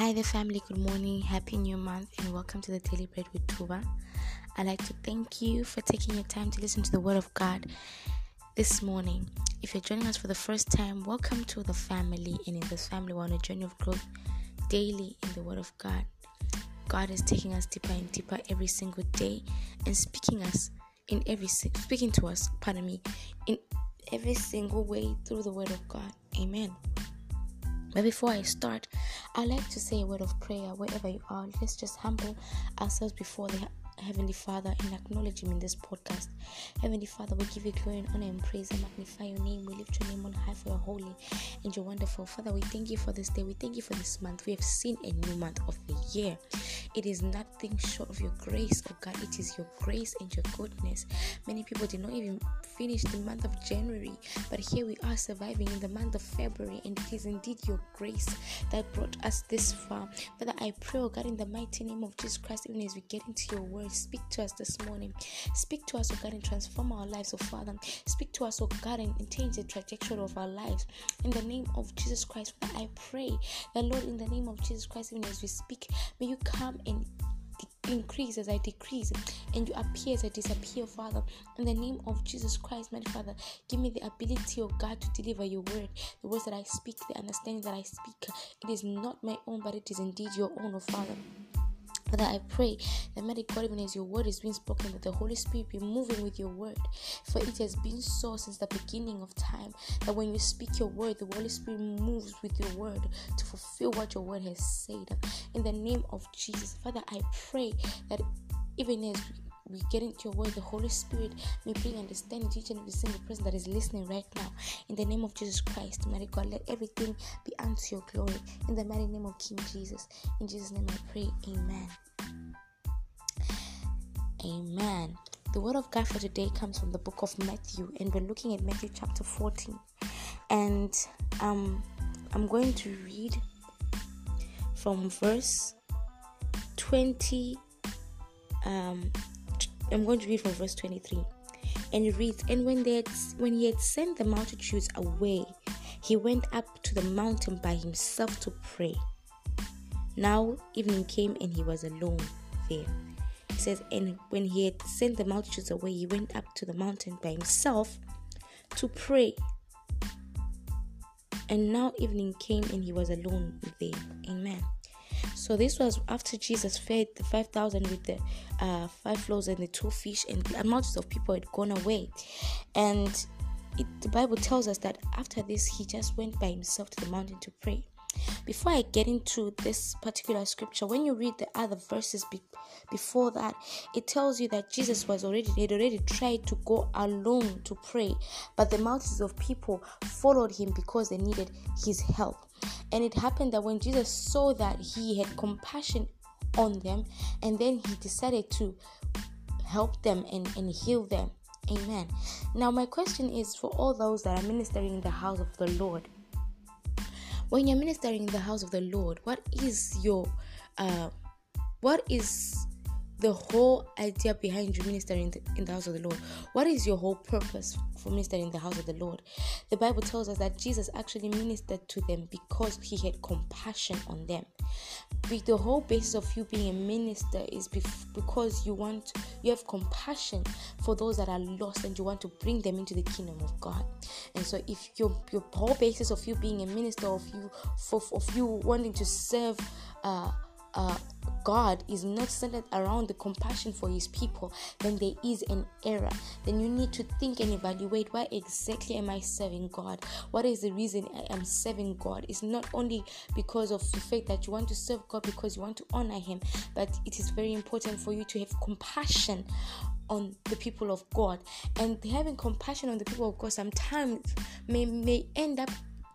Hi there, family. Good morning, happy new month, and welcome to the Daily Bread with Tuba. I'd like to thank you for taking your time to listen to the Word of God this morning. If you're joining us for the first time, welcome to the family. And in this family, we're on a journey of growth daily in the Word of God. God is taking us deeper and deeper every single day and speaking us in every speaking to us, pardon me, in every single way through the Word of God. Amen. But before I start, I'd like to say a word of prayer wherever you are. Let's just humble ourselves before the Heavenly Father and acknowledge Him in this podcast. Heavenly Father, we give you glory and honor and praise and magnify your name. We lift your name on high for your holy and your wonderful. Father, we thank you for this day. We thank you for this month. We have seen a new month of the year. It is nothing short of your grace, oh God. It is your grace and your goodness. Many people did not even finish the month of January, but here we are surviving in the month of February, and it is indeed your grace that brought us this far. Father, I pray, oh God, in the mighty name of Jesus Christ, even as we get into your word, speak to us this morning. Speak to us, oh God, and transform our lives, oh Father. Speak to us, oh God, and, change the trajectory of our lives. In the name of Jesus Christ, I pray that, Lord, in the name of Jesus Christ, even as we speak, may you come and increase as I decrease, and you appear as I disappear, Father. In the name of Jesus Christ, my Father, give me the ability, of God, to deliver your word. The words that I speak, the understanding that I speak, it is not my own, but it is indeed your own, oh Father. Father, I pray that mighty God, even as your word is being spoken, that the Holy Spirit be moving with your word. For it has been so since the beginning of time that when you speak your word, the Holy Spirit moves with your word to fulfill what your word has said. In the name of Jesus, Father, I pray that even as we get into your word, the Holy Spirit may bring understanding to each and every single person that is listening right now. In the name of Jesus Christ, mighty God, let everything be unto your glory. In the mighty name of King Jesus. In Jesus' name I pray. Amen. Amen. The word of God for today comes from the book of Matthew, and we're looking at Matthew chapter 14. And um, I'm going to read from verse 20 um, I'm going to read from verse 23. And it reads, And when they had, when he had sent the multitudes away, he went up to the mountain by himself to pray. Now evening came and he was alone there. Says, And when he had sent the multitudes away, he went up to the mountain by himself to pray. And now evening came and he was alone there. Amen. So this was after Jesus fed the 5,000 with the uh, five loaves and the two fish, and the amounts of people had gone away. And it, the Bible tells us that after this, he just went by himself to the mountain to pray. Before I get into this particular scripture, when you read the other verses be- before that, it tells you that Jesus was already had already tried to go alone to pray, but the multitudes of people followed him because they needed his help. And it happened that when Jesus saw that he had compassion on them, and then he decided to help them and, and heal them. Amen. Now, my question is for all those that are ministering in the house of the Lord when you're ministering in the house of the Lord, what is your uh, what is the whole idea behind you ministering in the, house of the Lord? What is your whole purpose for ministering in the house of the Lord? The Bible tells us that Jesus actually ministered to them because he had compassion on them. The whole basis of you being a minister is because you want you have compassion for those that are lost and you want to bring them into the kingdom of God. And so, if your your whole basis of you being a minister of you for of you wanting to serve. Uh, uh, God is not centered around the compassion for his people, then there is an error. Then you need to think and evaluate why exactly am I serving God? What is the reason I am serving God? It's not only because of the fact that you want to serve God because you want to honor him, but it is very important for you to have compassion on the people of God. And having compassion on the people of God sometimes may, may end up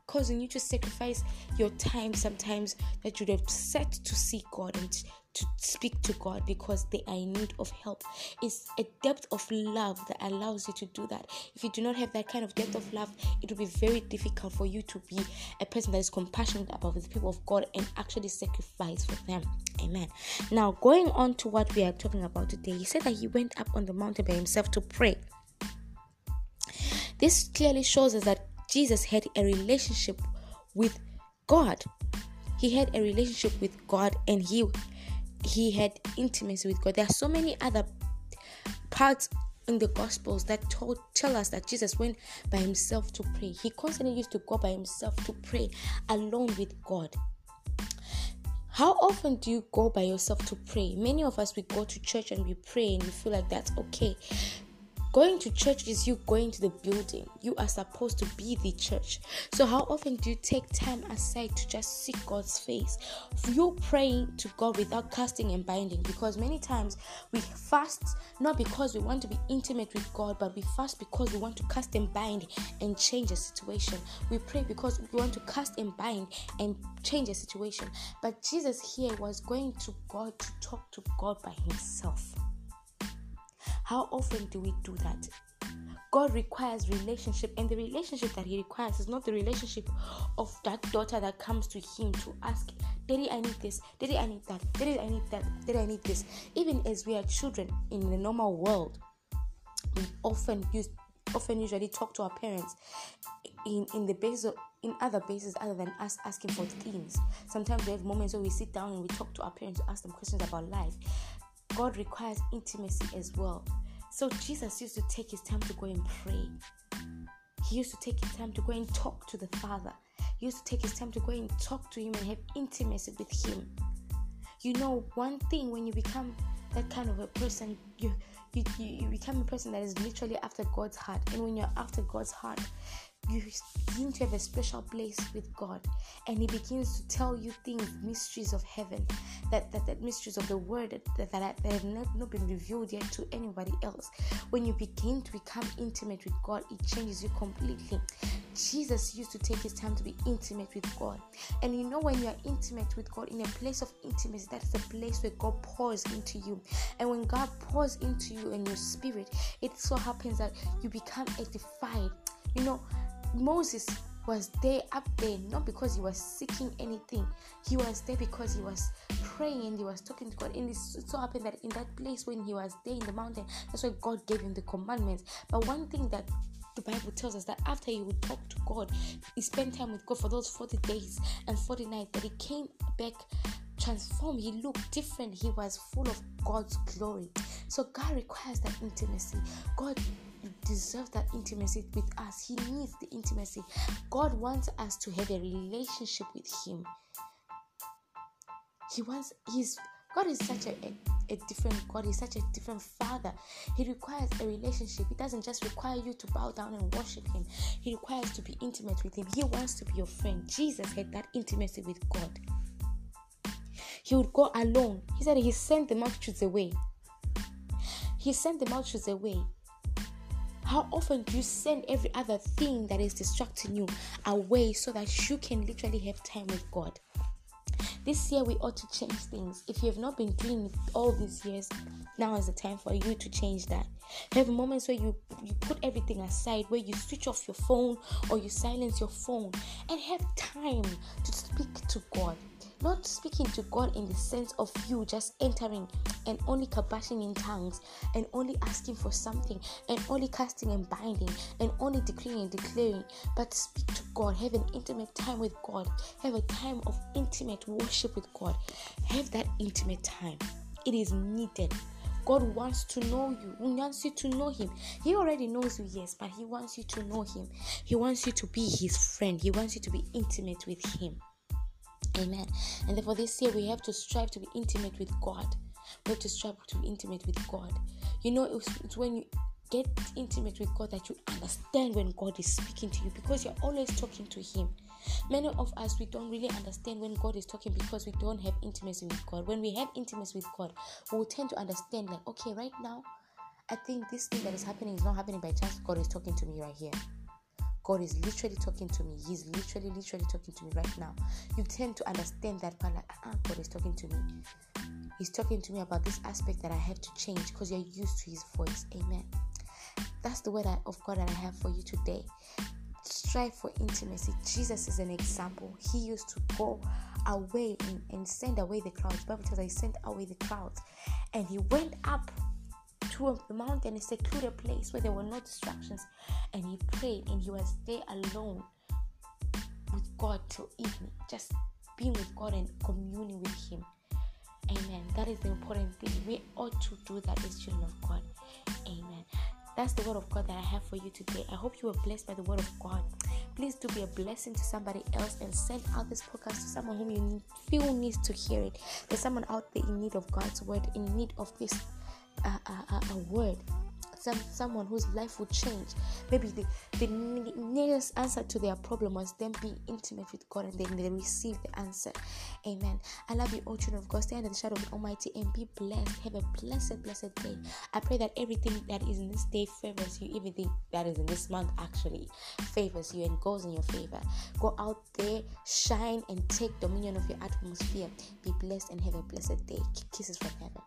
causing you to sacrifice your time sometimes that you'd have set to seek God and to speak to God because they are in need of help. It's a depth of love that allows you to do that. If you do not have that kind of depth of love, it will be very difficult for you to be a person that is compassionate about the people of God and actually sacrifice for them. Amen. Now, going on to what we are talking about today, he said that he went up on the mountain by himself to pray. This clearly shows us that Jesus had a relationship with God. he had a relationship with God and he he had intimacy with God. There are so many other parts in the gospels that told tell us that Jesus went by himself to pray. He constantly used to go by himself to pray alone with God. How often do you go by yourself to pray? Many of us we go to church and we pray and we feel like that's okay. Going to church is you going to the building. You are supposed to be the church. So, how often do you take time aside to just seek God's face? You praying to God without casting and binding because many times we fast not because we want to be intimate with God, but we fast because we want to cast and bind and change a situation. We pray because we want to cast and bind and change a situation. But Jesus here was going to God to talk to God by himself. How often do we do that? God requires relationship, and the relationship that He requires is not the relationship of that daughter that comes to Him to ask, Daddy, I need this, Daddy, I need that, Daddy, I need that, Daddy, I need this. Even as we are children in the normal world, we often use often usually talk to our parents in in the basis of, in other bases other than us asking for things. Sometimes we have moments where we sit down and we talk to our parents to ask them questions about life. God requires intimacy as well. So Jesus used to take his time to go and pray. He used to take his time to go and talk to the Father. He used to take his time to go and talk to him and have intimacy with him. You know, one thing when you become that kind of a person, you you, you become a person that is literally after God's heart. And when you're after God's heart, you begin to have a special place with God, and He begins to tell you things, mysteries of heaven, that that, that mysteries of the Word that, that, that, have not, not been revealed yet to anybody else. When you begin to become intimate with God, it changes you completely. Jesus used to take his time to be intimate with God, and you know when you are intimate with God in a place of intimacy, that is the place where God pours into you, and when God pours into you and your spirit, it so happens that you become edified. You know, Moses was there up there not because he was seeking anything he was there because he was praying and he was talking to god and it so happened that in that place when he was there in the mountain that's why god gave him the commandments but one thing that the Bible tells us that after he would talk to God, he spent time with God for those 40 days and 40 nights, that he came back transformed. He looked different. He was full of God's glory. So God requires that intimacy. God deserves that intimacy with us. He needs the intimacy. God wants us to have a relationship with Him. He wants His God is such a, a, a, different God, He's such a different Father. He requires a relationship. He doesn't just require you to bow down and worship Him, He requires to be intimate with Him. He wants to be your friend. Jesus had that intimacy with God. He would go alone. He said He sent the multitudes away. He sent the multitudes away how often do you send every other thing that is distracting you away so that you can literally have time with God? This year we ought to change things. If you have not been doing it all these years, now is the time for you to change that. Have moments where you you put everything aside, where you switch off your phone or you silence your phone and have time to speak to God not speaking to God in the sense of you just entering and only kabashing in tongues and only asking for something and only casting and binding and only declaring and declaring, but speak to God, have an intimate time with God, have a time of intimate worship with God, have that intimate time. It is needed. God wants to know you. He wants you to know Him. He already knows you, yes, but He wants you to know Him. He wants you to be His friend. He wants you to be intimate with Him. Amen. And therefore, this year we have to strive to be intimate with God. We have to strive to be intimate with God. You know, it's, it's when you get intimate with God that you understand when God is speaking to you because you're always talking to Him. Many of us we don't really understand when God is talking because we don't have intimacy with God. When we have intimacy with God, we will tend to understand like, okay, right now, I think this thing that is happening is not happening by chance. God is talking to me right here. God is literally talking to me. He's literally, literally talking to me right now. You tend to understand that part like, ah, God is talking to me. He's talking to me about this aspect that I have to change because you're used to His voice. Amen. That's the word of God that I have for you today. Strive for intimacy. Jesus is an example. He used to go away and, and send away the crowds. Bible tells he sent away the crowds. And he went up to the mountain, a secluded place where there were no distractions. And he prayed and he was there alone with God till evening, just being with God and communing with Him. Amen. That is the important thing. We ought to do that as children of God. Amen. That's the word of God that I have for you today. I hope you were blessed by the word of God. Please do be a blessing to somebody else and send out this podcast to someone whom you feel needs to hear it. There's someone out there in need of God's word, in need of this uh, uh, a word some someone whose life would change. Maybe the, the nearest answer to their problem was them being intimate with God and then they receive the answer. Amen. I love you, all children of God. Stay under the shadow of Almighty and be blessed. Have a blessed, blessed day. I pray that everything that is in this day favors you, everything that is in this month actually favors you and goes in your favor. Go out there, shine, and take dominion of your atmosphere. Be blessed and have a blessed day. Kisses from heaven.